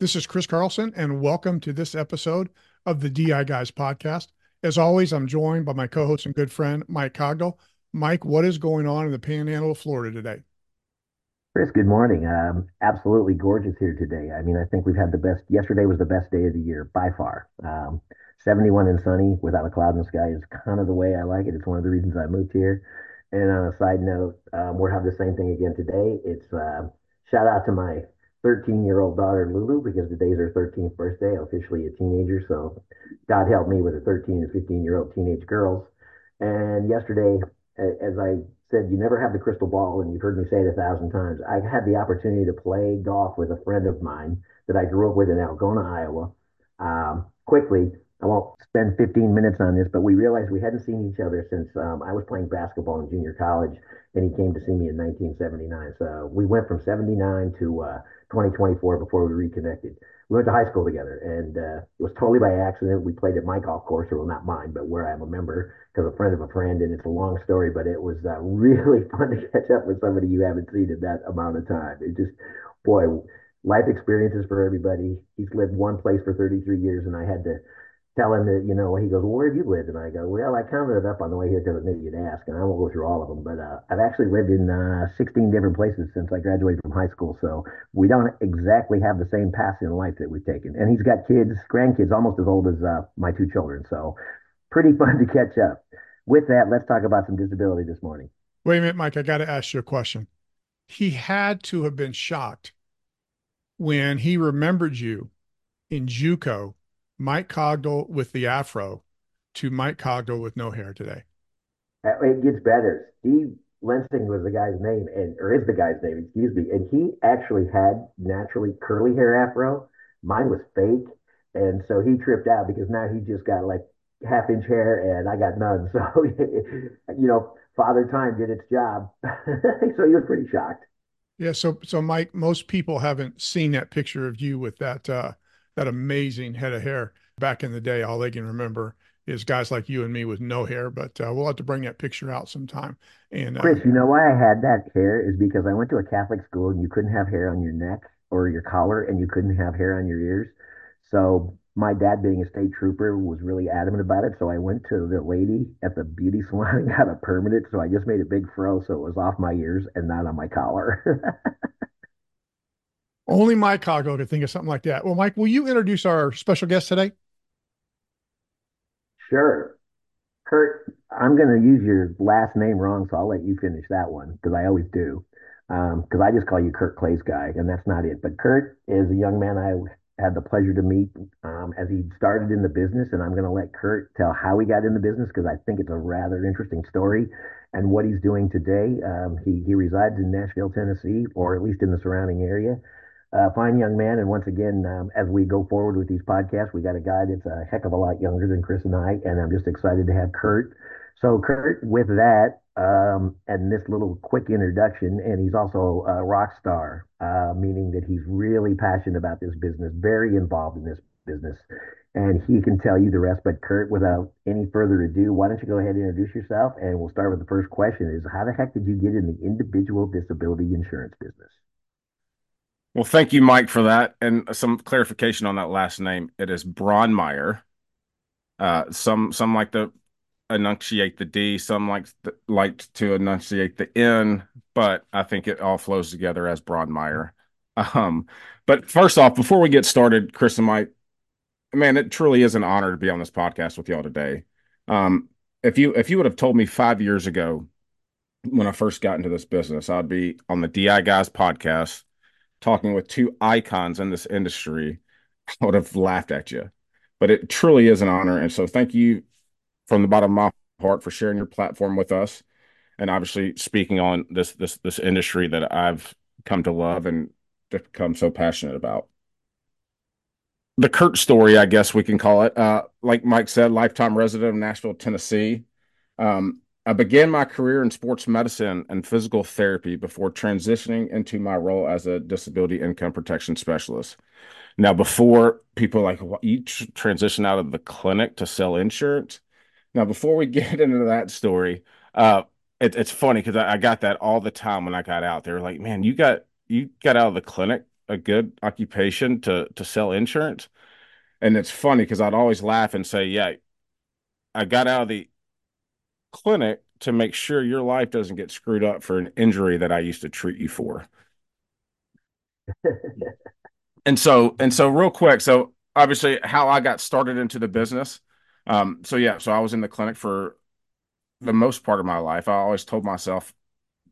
This is Chris Carlson, and welcome to this episode of the DI Guys podcast. As always, I'm joined by my co host and good friend, Mike Cogdell. Mike, what is going on in the panhandle of Florida today? Chris, good morning. Um, absolutely gorgeous here today. I mean, I think we've had the best. Yesterday was the best day of the year by far. Um, 71 and sunny without a cloud in the sky is kind of the way I like it. It's one of the reasons I moved here. And on a side note, um, we're having the same thing again today. It's uh, shout out to my 13 year old daughter Lulu because today's her 13th birthday, officially a teenager. So God help me with the 13 and 15 year old teenage girls. And yesterday, as I said, you never have the crystal ball, and you've heard me say it a thousand times. I had the opportunity to play golf with a friend of mine that I grew up with in Algona, Iowa. Um, quickly, I won't spend 15 minutes on this, but we realized we hadn't seen each other since um, I was playing basketball in junior college, and he came to see me in 1979. So we went from 79 to uh, 2024 before we reconnected. We went to high school together, and uh, it was totally by accident. We played at my golf course, or well, not mine, but where I'm a member because a friend of a friend, and it's a long story, but it was uh, really fun to catch up with somebody you haven't seen in that amount of time. It just, boy, life experiences for everybody. He's lived one place for 33 years, and I had to tell him that, you know, he goes, well, where have you lived? And I go, well, I counted it up on the way here because I knew you'd ask, and I won't go through all of them, but uh, I've actually lived in uh, 16 different places since I graduated from high school. So we don't exactly have the same path in life that we've taken. And he's got kids, grandkids, almost as old as uh, my two children. So pretty fun to catch up. With that, let's talk about some disability this morning. Wait a minute, Mike. I got to ask you a question. He had to have been shocked when he remembered you in JUCO Mike Cogdell with the afro to Mike Cogdell with no hair today? It gets better. Steve Lensing was the guy's name, and or is the guy's name, excuse me. And he actually had naturally curly hair afro. Mine was fake, and so he tripped out because now he just got like half inch hair, and I got none. So you know, Father Time did its job. so he was pretty shocked. Yeah. So so Mike, most people haven't seen that picture of you with that uh, that amazing head of hair back in the day. All they can remember is guys like you and me with no hair. But uh, we'll have to bring that picture out sometime. And uh, Chris, you know why I had that hair is because I went to a Catholic school and you couldn't have hair on your neck or your collar, and you couldn't have hair on your ears. So my dad, being a state trooper, was really adamant about it. So I went to the lady at the beauty salon and got a permanent. So I just made a big fro so it was off my ears and not on my collar. Only Mike Cogdell could think of something like that. Well, Mike, will you introduce our special guest today? Sure. Kurt, I'm going to use your last name wrong, so I'll let you finish that one because I always do. Because um, I just call you Kurt Clay's guy, and that's not it. But Kurt is a young man I had the pleasure to meet um, as he started in the business, and I'm going to let Kurt tell how he got in the business because I think it's a rather interesting story and what he's doing today. Um, he he resides in Nashville, Tennessee, or at least in the surrounding area uh, fine young man. And once again, um, as we go forward with these podcasts, we got a guy that's a heck of a lot younger than Chris and I, and I'm just excited to have Kurt. So, Kurt, with that um, and this little quick introduction, and he's also a rock star, uh, meaning that he's really passionate about this business, very involved in this business, and he can tell you the rest. But, Kurt, without any further ado, why don't you go ahead and introduce yourself? And we'll start with the first question: Is how the heck did you get in the individual disability insurance business? Well, thank you, Mike, for that. And some clarification on that last name. It is Braundmeier. Uh, some some like to enunciate the D, some like like to enunciate the N, but I think it all flows together as Braundmeier. Um, but first off, before we get started, Chris and Mike, man, it truly is an honor to be on this podcast with y'all today. Um, if you if you would have told me five years ago when I first got into this business, I'd be on the DI Guys podcast talking with two icons in this industry, I would have laughed at you. But it truly is an honor. And so thank you from the bottom of my heart for sharing your platform with us and obviously speaking on this this this industry that I've come to love and become so passionate about. The Kurt story, I guess we can call it. Uh, like Mike said, lifetime resident of Nashville, Tennessee. Um, I began my career in sports medicine and physical therapy before transitioning into my role as a disability income protection specialist. Now, before people like you transition out of the clinic to sell insurance. Now, before we get into that story, uh, it, it's funny because I, I, got that all the time when I got out. They were like, "Man, you got you got out of the clinic a good occupation to to sell insurance. And it's funny because I'd always laugh and say, "Yeah, I got out of the clinic to make sure your life doesn't get screwed up for an injury that I used to treat you for." and so and so real quick, so obviously how I got started into the business. Um, so yeah, so I was in the clinic for the most part of my life. I always told myself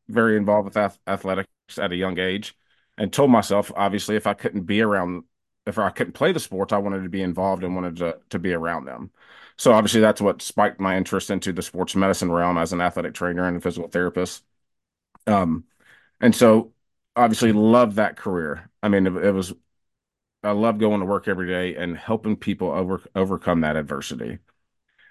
very involved with ath- athletics at a young age and told myself obviously if I couldn't be around if I couldn't play the sports, I wanted to be involved and wanted to to be around them. So obviously that's what spiked my interest into the sports medicine realm as an athletic trainer and a physical therapist. Um, and so obviously loved that career. I mean, it, it was I love going to work every day and helping people over overcome that adversity.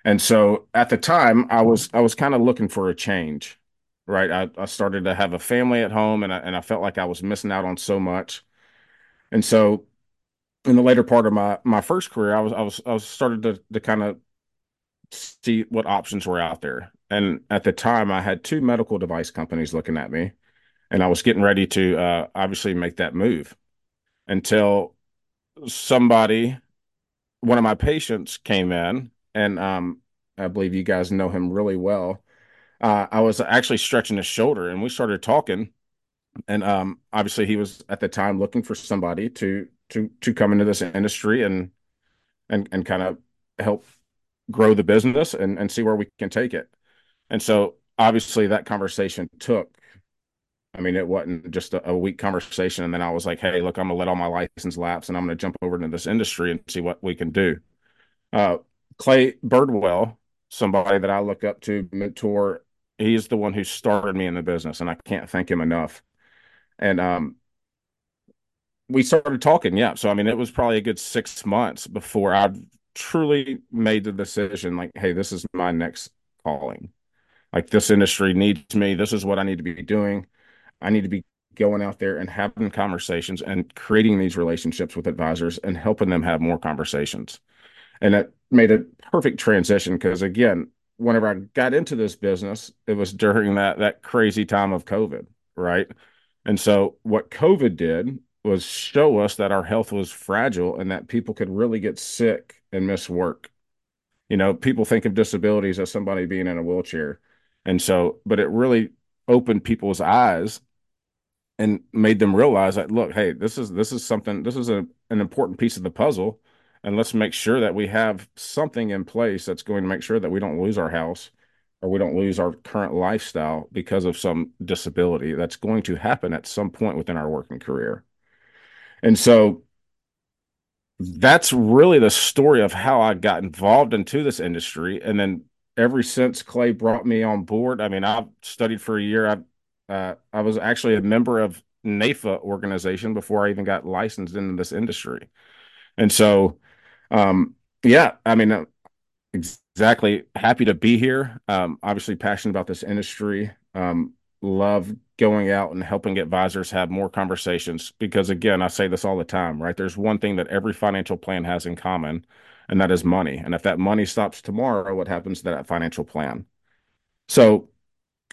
And so at the time, I was I was kind of looking for a change, right? I, I started to have a family at home, and I, and I felt like I was missing out on so much. And so, in the later part of my my first career, I was I was I was started to to kind of see what options were out there. And at the time, I had two medical device companies looking at me, and I was getting ready to uh, obviously make that move until somebody, one of my patients came in, and um, I believe you guys know him really well. Uh, I was actually stretching his shoulder, and we started talking. And um, obviously, he was at the time looking for somebody to to to come into this industry and and and kind of help grow the business and and see where we can take it. And so, obviously, that conversation took I mean, it wasn't just a, a, week conversation. And then I was like, hey, look, I'm going to let all my license lapse and I'm going to jump over into this industry and see what we can do. Uh, Clay Birdwell, somebody that I look up to, mentor, he's the one who started me in the business and I can't thank him enough. And um, we started talking. Yeah. So, I mean, it was probably a good six months before I truly made the decision like, hey, this is my next calling. Like, this industry needs me. This is what I need to be doing I need to be going out there and having conversations and creating these relationships with advisors and helping them have more conversations. And it made a perfect transition because again, whenever I got into this business, it was during that that crazy time of COVID, right? And so what COVID did was show us that our health was fragile and that people could really get sick and miss work. You know, people think of disabilities as somebody being in a wheelchair. And so, but it really opened people's eyes and made them realize that look, hey, this is this is something this is a, an important piece of the puzzle, and let's make sure that we have something in place that's going to make sure that we don't lose our house or we don't lose our current lifestyle because of some disability that's going to happen at some point within our working career. And so that's really the story of how I got involved into this industry. And then ever since Clay brought me on board, I mean, I've studied for a year. I've uh, I was actually a member of NAIFA organization before I even got licensed into this industry. And so, um, yeah, I mean, exactly happy to be here. Um, obviously passionate about this industry. Um, love going out and helping advisors have more conversations because again, I say this all the time, right? There's one thing that every financial plan has in common, and that is money. And if that money stops tomorrow, what happens to that financial plan? So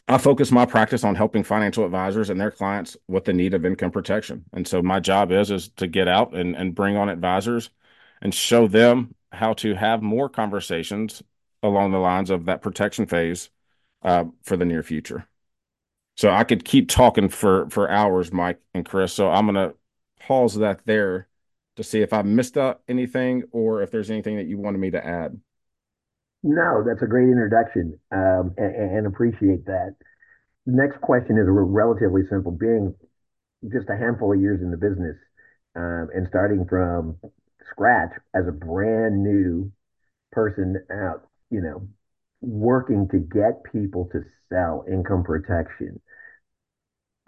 I focus my practice on helping financial advisors and their clients with the need of income protection. And so my job is is to get out and, and bring on advisors and show them how to have more conversations along the lines of that protection phase uh, for the near future. So I could keep talking for for hours, Mike and Chris. So I'm gonna pause that there to see if I missed out anything or if there's anything that you wanted me to add. No, that's a great introduction, um, and, and, appreciate that. The next question is relatively simple. Being just a handful of years in the business um, and starting from scratch as a brand new person out, you know, working to get people to sell income protection.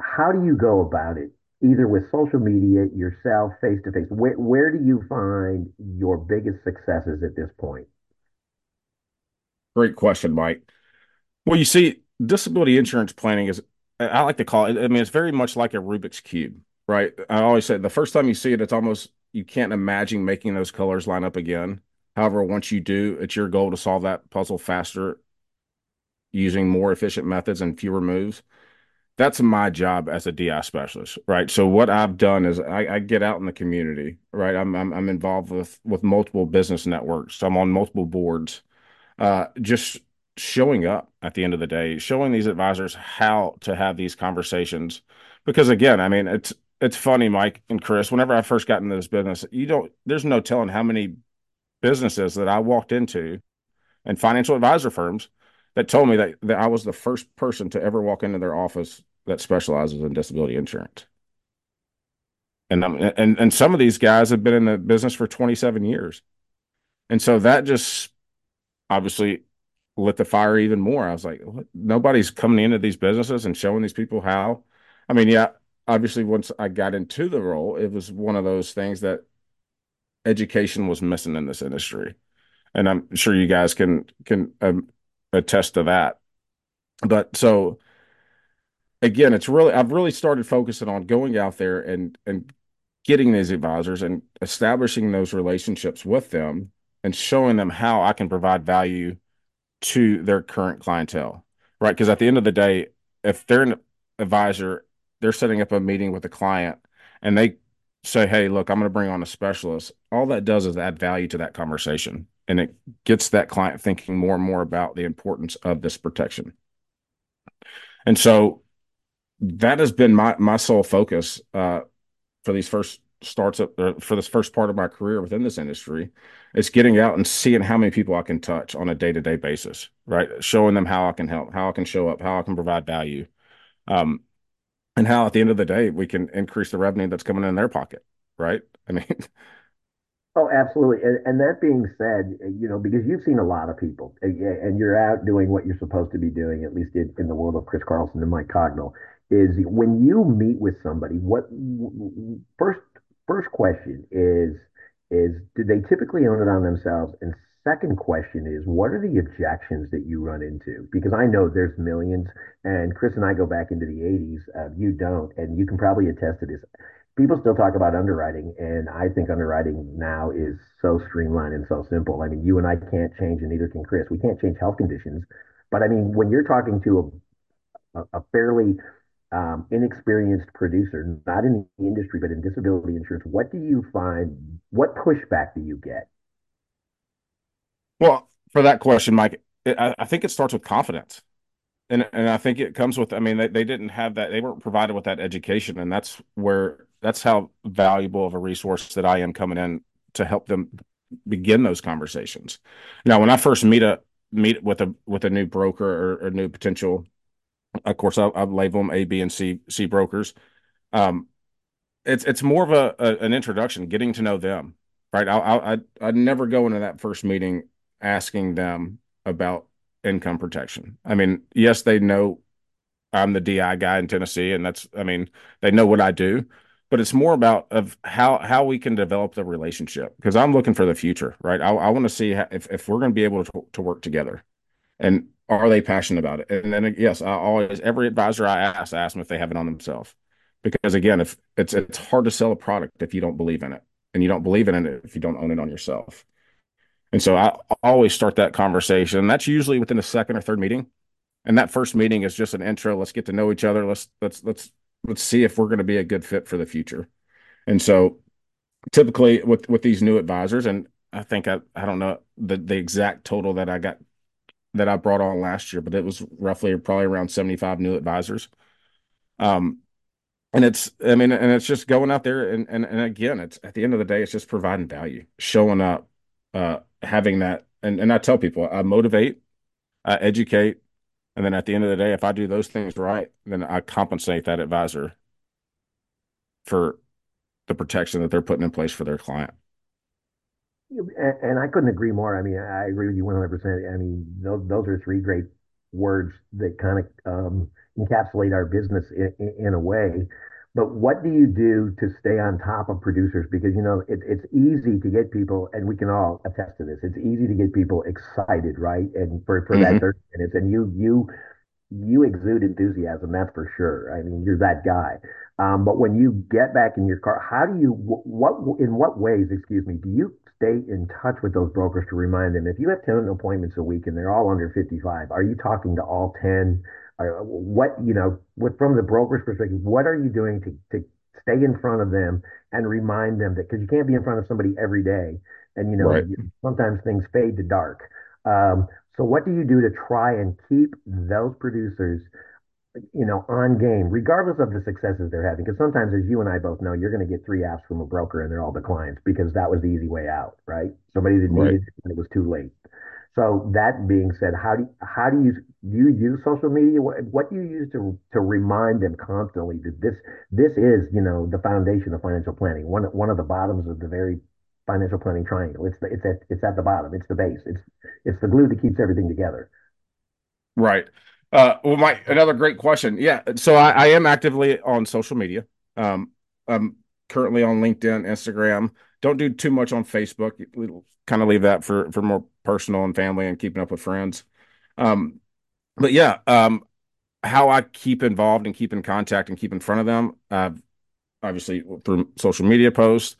How do you go about it? Either with social media, yourself, face to face. Where where do you find your biggest successes at this point? Great question, Mike. Well, you see, disability insurance planning is, I like to call it, I mean, it's very much like a Rubik's Cube, right? I always say the first time you see it, it's almost, you can't imagine making those colors line up again. However, once you do, it's your goal to solve that puzzle faster using more efficient methods and fewer moves. that's my job as a DI specialist, right? So what I've done is I, I get out in the community, right? I'm, I'm, I'm involved with with multiple business networks. I'm on multiple boards, uh, just showing up at the end of the day, showing these advisors how to have these conversations. Because again, I mean, it's it's funny, Mike and Chris. Whenever I first got into this business, you don't. There's no telling how many businesses that I walked into, and financial advisor firms that told me that, that I was the first person to ever walk into their office that specializes in disability insurance. And and and some of these guys have been in the business for 27 years. And so that just obviously lit the fire even more. I was like, what? nobody's coming into these businesses and showing these people how. I mean, yeah, obviously once I got into the role, it was one of those things that education was missing in this industry. And I'm sure you guys can can um, attest to that. But so again, it's really I've really started focusing on going out there and and getting these advisors and establishing those relationships with them and showing them how I can provide value to their current clientele. Right? Because at the end of the day, if they're an advisor, they're setting up a meeting with a client and they say, "Hey, look, I'm going to bring on a specialist." All that does is add value to that conversation and it gets that client thinking more and more about the importance of this protection. And so that has been my my sole focus uh, for these first starts up uh, for this first part of my career within this industry is getting out and seeing how many people I can touch on a day-to-day basis, right? Showing them how I can help, how I can show up, how I can provide value. Um, and how at the end of the day we can increase the revenue that's coming in their pocket, right? I mean, Oh, absolutely. And, and that being said, you know, because you've seen a lot of people and you're out doing what you're supposed to be doing, at least in, in the world of Chris Carlson and Mike Cogdell, is when you meet with somebody, what first first question is is do they typically own it on themselves? And second question is what are the objections that you run into? Because I know there's millions, and Chris and I go back into the 80s. Uh, you don't, and you can probably attest to this people still talk about underwriting, and I think underwriting now is so streamlined and so simple. I mean, you and I can't change, and neither can Chris. We can't change health conditions, but I mean, when you're talking to a, a fairly um, inexperienced producer, not in the industry, but in disability insurance, what do you find? What pushback do you get? Well, for that question, Mike, I, I think it starts with confidence. And and I think it comes with I mean they, they didn't have that they weren't provided with that education. And that's where that's how valuable of a resource that I am coming in to help them begin those conversations. Now when I first meet a meet with a with a new broker or a new potential of course I, I label them A B and C C brokers. Um it's it's more of a, a an introduction getting to know them right? I I I never go into that first meeting asking them about income protection. I mean, yes, they know I'm the DI guy in Tennessee, and that's I mean, they know what I do, but it's more about of how how we can develop the relationship because I'm looking for the future, right? I, I want to see how, if if we're going to be able to to work together, and are they passionate about it? And then uh, yes, I always every advisor I ask, I ask them if they have it on themselves, because again, if it's it's hard to sell a product if you don't believe in it, and you don't believe in it if you don't own it on yourself. And so I always start that conversation. That's usually within the second or third meeting. And that first meeting is just an intro. Let's get to know each other. Let's let's let's let's see if we're going to be a good fit for the future. And so typically with with these new advisors, and I think I I don't know the the exact total that I got that I brought on last year, but it was roughly probably around 75 new advisors. Um, and it's I mean, and it's just going out there and and and again, it's at the end of the day, it's just providing value, showing up, uh, having that and, and I tell people I motivate, I educate, and then at the end of the day, if I do those things right, then I compensate that advisor for the protection that they're putting in place for their client. And I couldn't agree more. I mean, I agree with you 100%. I mean, those, those are three great words that kind of um, encapsulate our business in, in a way. But what do you do to stay on top of producers? Because you know it, it's easy to get people, and we can all attest to this. It's easy to get people excited, right? And for for mm-hmm. that 30 minutes, and you you you exude enthusiasm, that's for sure. I mean, you're that guy. Um, but when you get back in your car, how do you what in what ways, excuse me, do you stay in touch with those brokers to remind them if you have 10 appointments a week and they're all under 55, are you talking to all 10? Or what, you know, with from the broker's perspective, what are you doing to to stay in front of them and remind them that because you can't be in front of somebody every day, and you know Right. sometimes things fade to dark. Um, so what do you do to try and keep those producers you know, on game, regardless of the successes they're having. Because sometimes, as you and I both know, you're going to get three apps from a broker and they're all declines because that was the easy way out, right? Somebody that Right. needed it and it was too late. So that being said, how do how do you do you use social media? What, what do you use to to remind them constantly that this this is you know the foundation of financial planning, one one of the bottoms of the very financial planning triangle. It's the, it's at it's at the bottom. It's the base. It's it's the glue that keeps everything together. Right. Uh, well, my another great question. Yeah. So I, I am actively on social media. Um, I'm currently on LinkedIn, Instagram. Don't do too much on Facebook. We'll Kind of leave that for for more personal and family and keeping up with friends. Um, but yeah, um, how I keep involved and keep in contact and keep in front of them, uh, obviously through social media posts.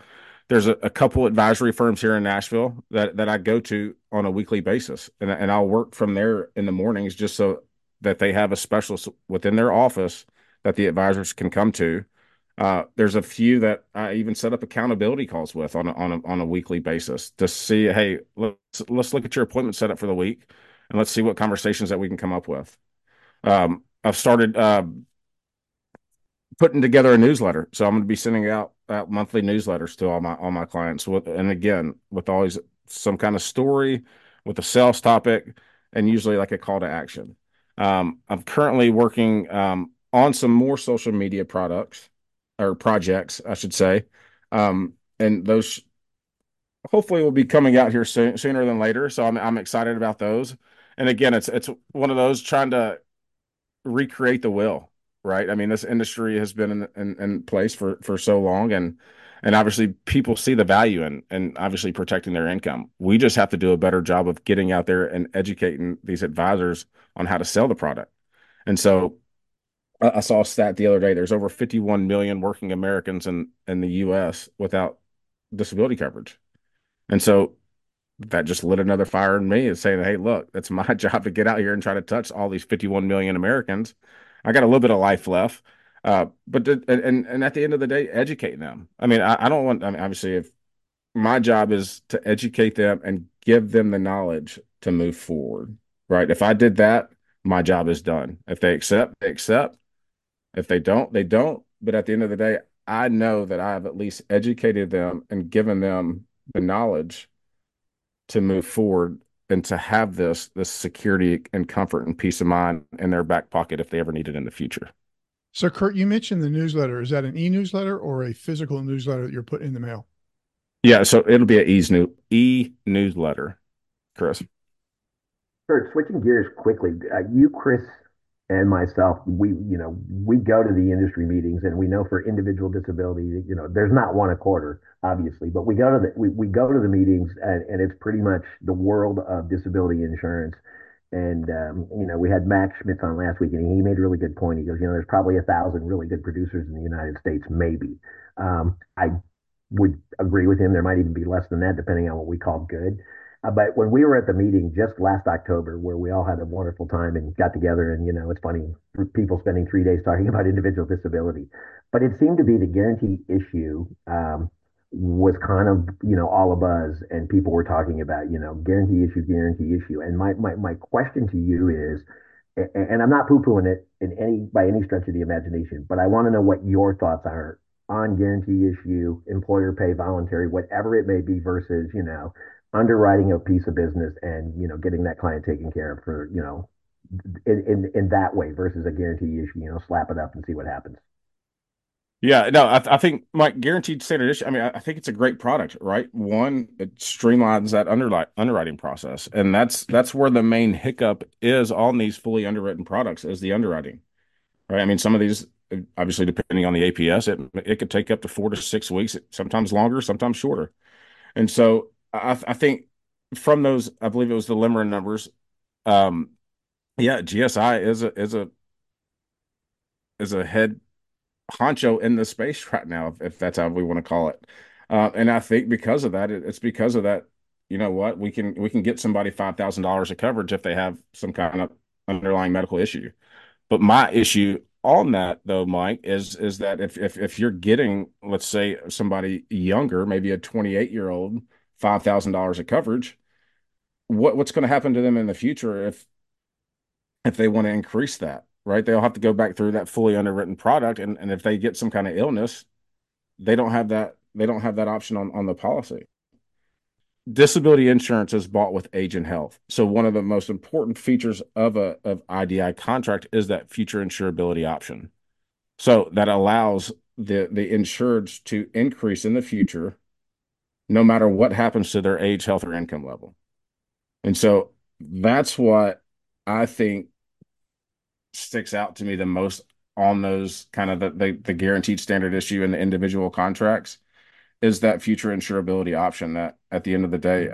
There's a, a couple advisory firms here in Nashville that that I go to on a weekly basis, and and I'll work from there in the mornings just so that they have a specialist within their office that the advisors can come to. Uh, there's a few that I even set up accountability calls with on a, on a, on a weekly basis to see, hey, let's let's look at your appointment setup for the week, and let's see what conversations that we can come up with. Um, I've started uh, putting together a newsletter. So I'm going to be sending out, out monthly newsletters to all my all my clients. With, and again, with always some kind of story, with a sales topic, and usually like a call to action. Um, I'm currently working um, on some more social media products or projects, I should say, um, and those hopefully will be coming out here soon, sooner than later. So I'm I'm excited about those. And again, it's it's one of those trying to recreate the will, right? I mean, this industry has been in, in, in place for for so long, and and obviously people see the value in and obviously protecting their income. We just have to do a better job of getting out there and educating these advisors on how to sell the product. And so I, saw a stat the other day. There's over 51 million working Americans in in the U.S. without disability coverage, and so that just lit another fire in me is saying, hey, look, it's my job to get out here and try to touch all these 51 million Americans. I got a little bit of life left. Uh, but to, and and at the end of the day, educate them. I mean, I, I don't want. I mean, obviously, if my job is to educate them and give them the knowledge to move forward, right? If I did that, my job is done. If they accept, they accept. If they don't, they don't. But at the end of the day, I know that I have at least educated them and given them the knowledge to move forward and to have this this security and comfort and peace of mind in their back pocket if they ever need it in the future. So, Kurt, you mentioned the newsletter. Is that an e-newsletter or a physical newsletter that you're putting in the mail? Yeah, so it'll be an e new e newsletter, Chris. Kurt, switching gears quickly, uh, you, Chris, and myself, we, you know, we go to the industry meetings and we know for individual disability, you know, there's not one a quarter, obviously, but we go to the, we, we go to the meetings and, and it's pretty much the world of disability insurance. And, um, you know, we had Max Schmitz on last week and he made a really good point. He goes, you know, there's probably a thousand really good producers in the United States, maybe. Um, I would agree with him. There might even be less than that, depending on what we call good. Uh, but when we were at the meeting just last October, where we all had a wonderful time and got together, and you know, it's funny, people spending three days talking about individual disability, but it seemed to be the guarantee issue um, was kind of you know all a buzz, and people were talking about you know guarantee issue, guarantee issue. And my my my question to you is, and I'm not poo pooing it in any by any stretch of the imagination, but I want to know what your thoughts are on guarantee issue, employer pay, voluntary, whatever it may be, versus you know underwriting a piece of business and you know getting that client taken care of for you know in in, in that way versus a guarantee issue you know slap it up and see what happens. Yeah no i, th- I think my guaranteed standard issue i mean I, I, think it's a great product right? One it streamlines that underli- underwriting process and that's that's where the main hiccup is on these fully underwritten products is the underwriting right? I mean some of these obviously depending on the aps it, it could take up to four to six weeks sometimes longer sometimes shorter. And so I, I think from those, I believe it was the LIMRA numbers. Um, yeah, GSI is a is a is a head honcho in the space right now, if, if that's how we want to call it. Uh, and I think because of that, it, it's because of that. You know what? We can we can get somebody five thousand dollars of coverage if they have some kind of underlying medical issue. But my issue on that though, Mike, is is that if if if you're getting, let's say, somebody younger, maybe a 28 year old, five thousand dollars of coverage, what what's going to happen to them in the future if if they want to increase that, right? They'll have to go back through that fully underwritten product, and and if they get some kind of illness, they don't have that they don't have that option on on the policy disability insurance is bought with age and health. So one of the most important features of a of IDI contract is that future insurability option. So that allows the the insureds to increase in the future no matter what happens to their age, health, or income level. And so that's what I think sticks out to me the most on those kind of the, the, the guaranteed standard issue and the individual contracts is that future insurability option that at the end of the day,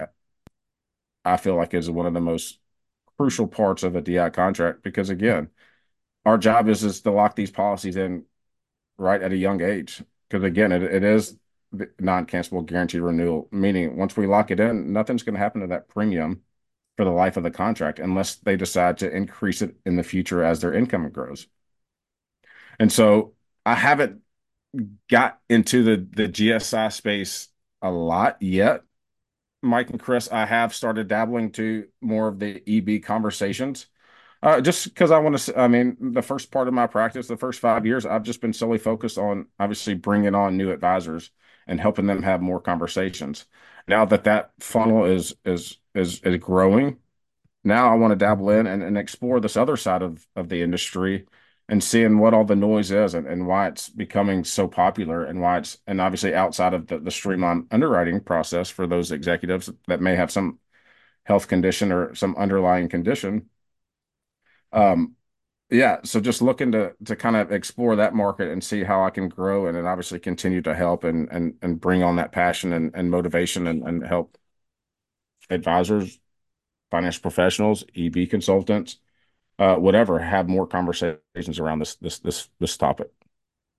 I feel like is one of the most crucial parts of a DI contract because again, our job is is to lock these policies in right at a young age. Because again, it, it is non-cancelable guaranteed renewal, meaning once we lock it in, nothing's going to happen to that premium for the life of the contract unless they decide to increase it in the future as their income grows. And so I haven't got into the the GSI space a lot yet. Mike and Chris, I have started dabbling to more of the EB conversations. Uh, just because I want to, I mean, the first part of my practice, the first five years, I've just been solely focused on obviously bringing on new advisors and helping them have more conversations. Now that that funnel is is is is growing, now I want to dabble in and, and explore this other side of of the industry and seeing what all the noise is and, and why it's becoming so popular and why it's and obviously outside of the, the streamlined underwriting process for those executives that may have some health condition or some underlying condition um yeah so just looking to to kind of explore that market and see how i can grow and then obviously continue to help and and and bring on that passion and, and motivation and, and help advisors financial professionals eb consultants uh, whatever, have more conversations around this this this this topic.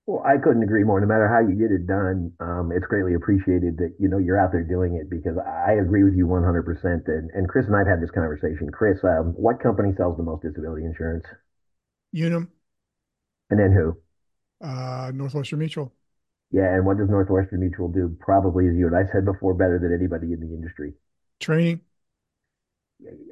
Well, I couldn't agree more. No matter how you get it done, um, it's greatly appreciated that you know you're out there doing it because I agree with you 100%. And, and Chris and I've had this conversation. Chris, um, what company sells the most disability insurance? Unum. And then who? Uh, Northwestern Mutual. Yeah, and what does Northwestern Mutual do? Probably, as you and I said before, better than anybody in the industry. Training.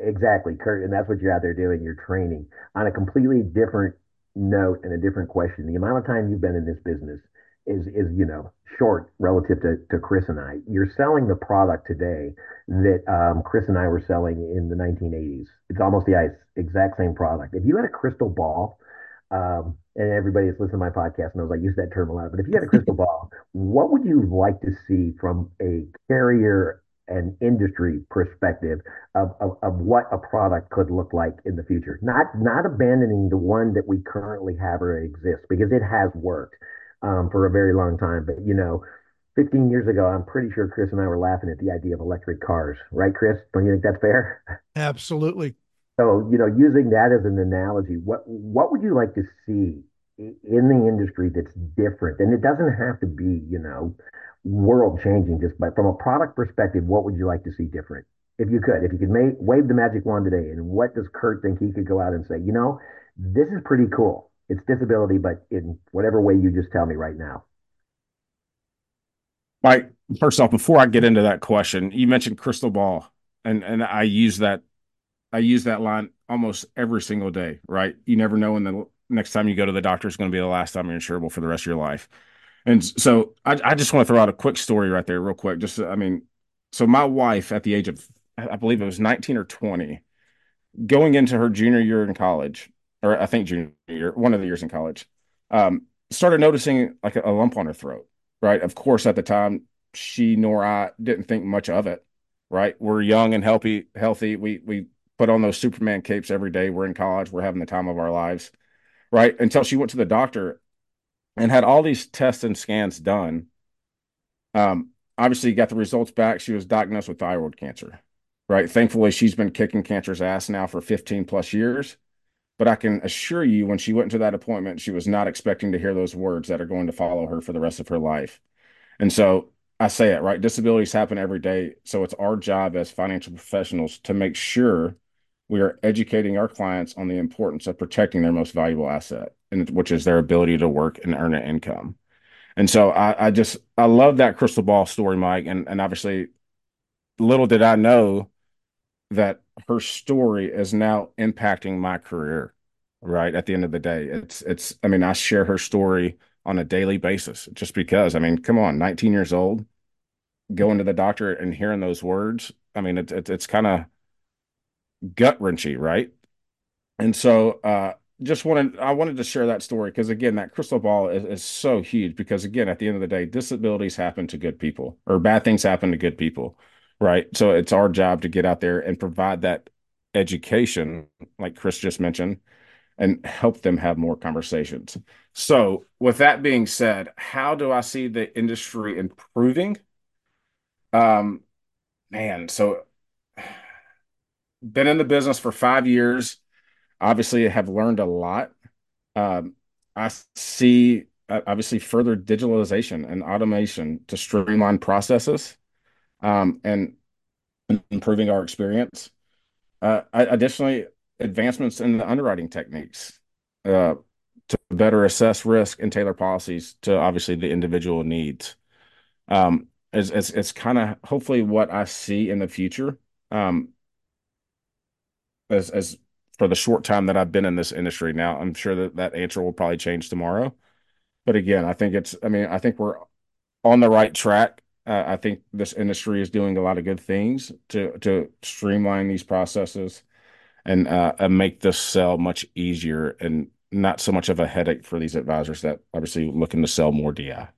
Exactly, Kurt, and that's what you're out there doing. You're training on a completely different note and a different question. The amount of time you've been in this business is is you know short relative to, to Chris and I. You're selling the product today that um, Chris and I were selling in the 1980s. It's almost the exact same product. If you had a crystal ball, um, and everybody that's listening to my podcast knows I use that term a lot. But if you had a crystal ball, what would you like to see from a carrier an industry perspective of, of, of, what a product could look like in the future. Not not abandoning the one that we currently have or exists because it has worked um, for a very long time. But you know, 15 years ago, I'm pretty sure Chris and I were laughing at the idea of electric cars, right, Chris? Don't you think that's fair? Absolutely. So you know, using that as an analogy, what what would you like to see in the industry that's different? And it doesn't have to be, you know, world changing just but from a product perspective what would you like to see different? If you could if you could make wave the magic wand today and what does kurt think he could go out and say you know this is pretty cool. It's disability but in whatever way you just tell me right now. Mike first off before i get into that question you mentioned crystal ball and and i use that i use that line almost every single day right? You never know when the next time you go to the doctor is going to be the last time you're insurable for the rest of your life and so I, I just want to throw out a quick story right there, real quick. Just, I mean, so my wife at the age of, I believe it was 19 or 20, going into her junior year in college, or I think junior year, one of the years in college, um, started noticing like a, a lump on her throat. Right. Of course, at the time, she nor I didn't think much of it. Right. We're young and healthy. Healthy. We we put on those Superman capes every day. We're in college. We're having the time of our lives. Right. Until she went to the doctor and had all these tests and scans done. Um, obviously, got the results back. She was diagnosed with thyroid cancer, right? Thankfully, she's been kicking cancer's ass now for 15 plus years. But I can assure you, when she went into that appointment, she was not expecting to hear those words that are going to follow her for the rest of her life. And so I say it, right? Disabilities happen every day. So it's our job as financial professionals to make sure we are educating our clients on the importance of protecting their most valuable asset, and which is their ability to work and earn an income. And so I, I just I love that crystal ball story, Mike. And and obviously, little did I know that her story is now impacting my career. Right at the end of the day, it's it's. I mean, I share her story on a daily basis just because. I mean, come on, 19 years old, going to the doctor and hearing those words. I mean, it's it's, it's kind of gut wrenchy, right? And so, uh, just wanted I wanted to share that story because again, that crystal ball is, is so huge because again, at the end of the day, disabilities happen to good people or bad things happen to good people, right? So it's our job to get out there and provide that education, like Chris just mentioned, and help them have more conversations. So, with that being said, how do I see the industry improving? Um, man, so been in the business for five years. Obviously, have learned a lot. Um, I see uh, obviously further digitalization and automation to streamline processes um, and improving our experience. Uh, additionally, advancements in the underwriting techniques uh, to better assess risk and tailor policies to obviously the individual needs. Um, it's it's, it's kind of hopefully what I see in the future. Um, as as for the short time that I've been in this industry now, I'm sure that that answer will probably change tomorrow. But again, I think it's. I mean, I think we're on the right track. Uh, I think this industry is doing a lot of good things to to streamline these processes and uh, and make this sell much easier and not so much of a headache for these advisors that obviously looking to sell more DI.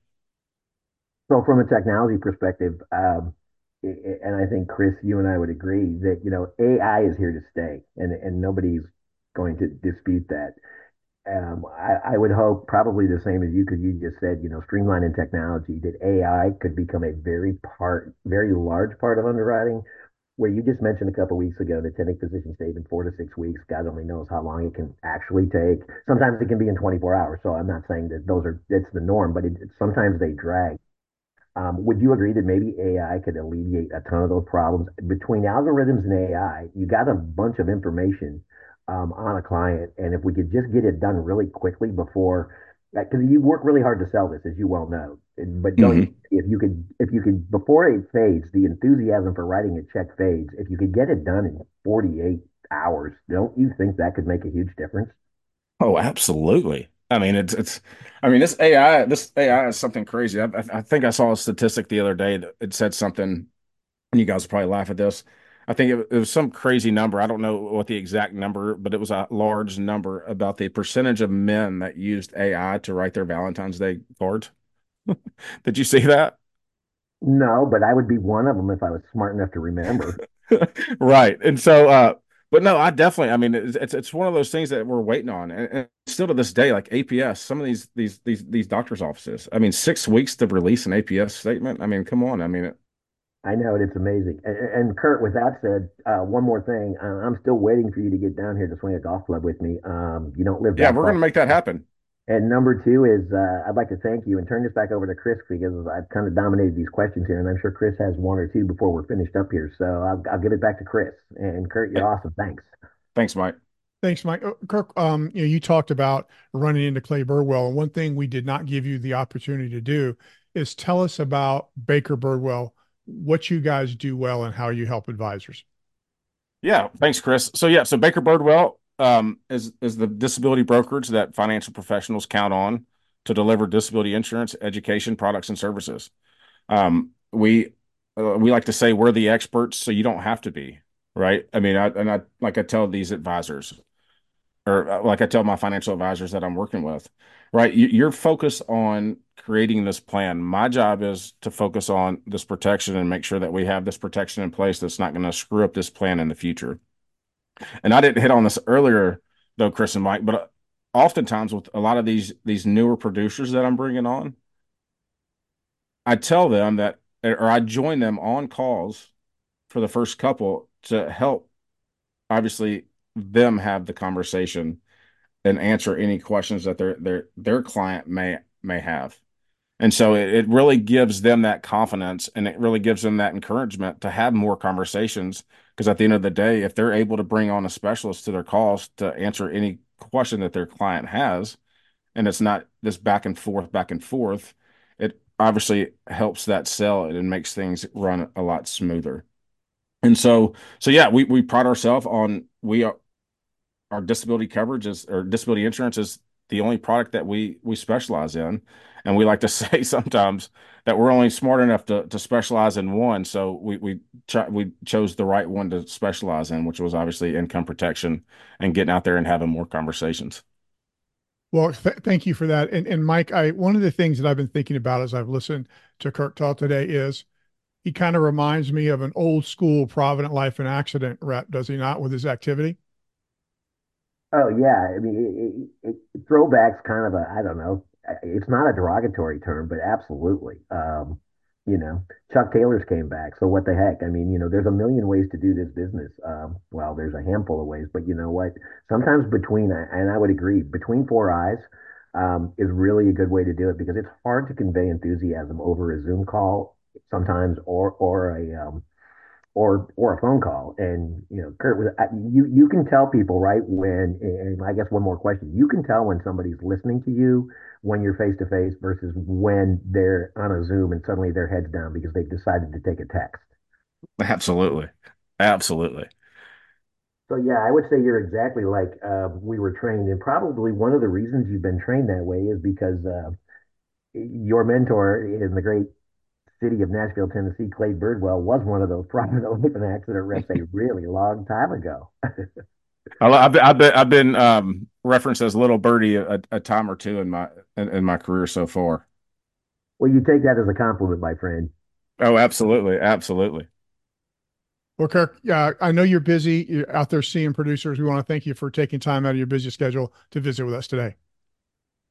So, from a technology perspective, um, and I think Chris, you and I would agree that you know AI is here to stay, and and nobody's going to dispute that. Um, I, I, would hope probably the same as you, because you just said, you know, streamlining technology, that AI could become a very part, very large part of underwriting, where you just mentioned a couple weeks ago that attending physician statement four to six weeks. God only knows how long it can actually take. Sometimes it can be in 24 hours. So I'm not saying that those are that's the norm, but it, sometimes they drag. Um, would you agree that maybe AI could alleviate a ton of those problems between algorithms and AI? You got a bunch of information um, on a client, and if we could just get it done really quickly before because you work really hard to sell this, as you well know. But don't mm-hmm. if you could if you could before it fades, the enthusiasm for writing a check fades. If you could get it done in 48 hours, don't you think that could make a huge difference? Oh, absolutely. I mean, it's it's. I mean, this AI this AI is something crazy. I, I think I saw a statistic the other day that it said something, and you guys will probably laugh at this. I think it, it, was some crazy number. I don't know what the exact number, but it was a large number about the percentage of men that used AI to write their Valentine's Day cards. Did you see that? No, but I would be one of them if I was smart enough to remember. right. And so, uh, but no, I definitely. I mean, it's it's, it's one of those things that we're waiting on, and, and, still to this day, like APS, some of these these these these doctors' offices. I mean, six weeks to release an APS statement. I mean, come on. I mean, it, I know it. It's amazing. And, and Kurt, with that said, uh, one more thing. Uh, I'm still waiting for you to get down here to swing a golf club with me. Um, you don't live. Yeah, we're going to make that happen. And number two is uh, I'd like to thank you and turn this back over to Chris because I've kind of dominated these questions here, and I'm sure Chris has one or two before we're finished up here. So I'll, I'll give it back to Chris. And Kurt, you're awesome. Thanks. Thanks, Mike. Thanks, Mike. Uh, Kirk, um, you know, you talked about running into Clay Birdwell, and one thing we did not give you the opportunity to do is tell us about Baker Birdwell what you guys do well and how you help advisors. Yeah, thanks, Chris. So yeah, so Baker Birdwell um, is is the disability brokerage that financial professionals count on to deliver disability insurance, education, products, and services. Um, we uh, we like to say we're the experts, so you don't have to be right. I mean, I, and I like I tell these advisors, or uh, like I tell my financial advisors that I'm working with, right? You're focused on creating this plan. My job is to focus on this protection and make sure that we have this protection in place that's not going to screw up this plan in the future. And I didn't hit on this earlier, though, Chris and Mike, but oftentimes with a lot of these these newer producers that I'm bringing on, I tell them that, or I join them on calls for the first couple to help, obviously, them have the conversation and answer any questions that their their their client may may have. And so it, it really gives them that confidence and it really gives them that encouragement to have more conversations. Because at the end of the day, if they're able to bring on a specialist to their calls to answer any question that their client has, and it's not this back and forth, back and forth, it obviously helps that sell and makes things run a lot smoother. And so, so yeah, we we pride ourselves on we are our disability coverage is or disability insurance is the only product that we we specialize in. And we like to say sometimes that we're only smart enough to to specialize in one. So we we ch- we chose the right one to specialize in which was obviously income protection and getting out there and having more conversations. Well th- thank you for that. And and mike i one of the things that i've been thinking about as i've listened to kurt talk today is he kind of reminds me of an old school provident life and accident rep does he not with his activity Oh yeah, I mean, it, it, it, throwback's kind of a I don't know. It's not a derogatory term, but absolutely. Um, you know, Chuck Taylor's came back, so what the heck? I mean, you know, there's a million ways to do this business. Um, well, there's a handful of ways, but you know what? Sometimes between, and I would agree, between four eyes um, is really a good way to do it because it's hard to convey enthusiasm over a Zoom call sometimes, or or a um, or or a phone call. And you know, Kurt, you you can tell people right when. And I guess one more question: you can tell when somebody's listening to you when you're face to face versus when they're on a Zoom and suddenly their head's down because they've decided to take a text. Absolutely, absolutely. So yeah, I would say you're exactly like uh, we were trained, and probably one of the reasons you've been trained that way is because uh, your mentor in the great city of Nashville, Tennessee, Clay Birdwell was one of those Provident life and accident reps a really long time ago. I've been, I've been, I've been um, referenced as Little Birdie a, a time or two in my in, in, my career so far. Well, you take that as a compliment, my friend. Oh, absolutely, absolutely. Well, Kurt, uh, I know you're busy. You're out there seeing producers. We want to thank you for taking time out of your busy schedule to visit with us today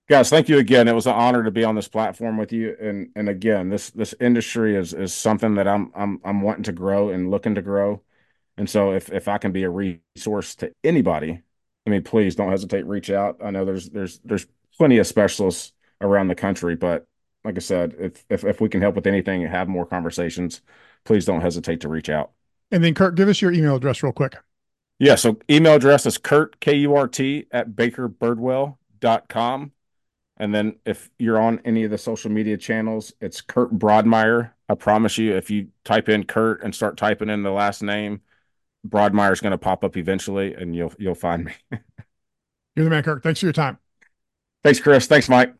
guys thank you again. It was an honor to be on this platform with you. And and again this this industry is is something that i'm i'm i'm wanting to grow and looking to grow. And so if if i can be a resource to anybody i mean please don't hesitate reach out. I know there's there's there's plenty of specialists around the country but like i said if if, if we can help with anything and have more conversations please don't hesitate to reach out. And then kurt give us your email address real quick. Yeah so email address is kurt k-u-r-t at bakerbirdwell.com and then if you're on any of the social media channels, it's Kurt Braundmeier. I promise you, if you type in Kurt and start typing in the last name, Braundmeier is going to pop up eventually, and you'll you'll find me. You're the man, Kurt. Thanks for your time. Thanks, Chris. Thanks, Mike.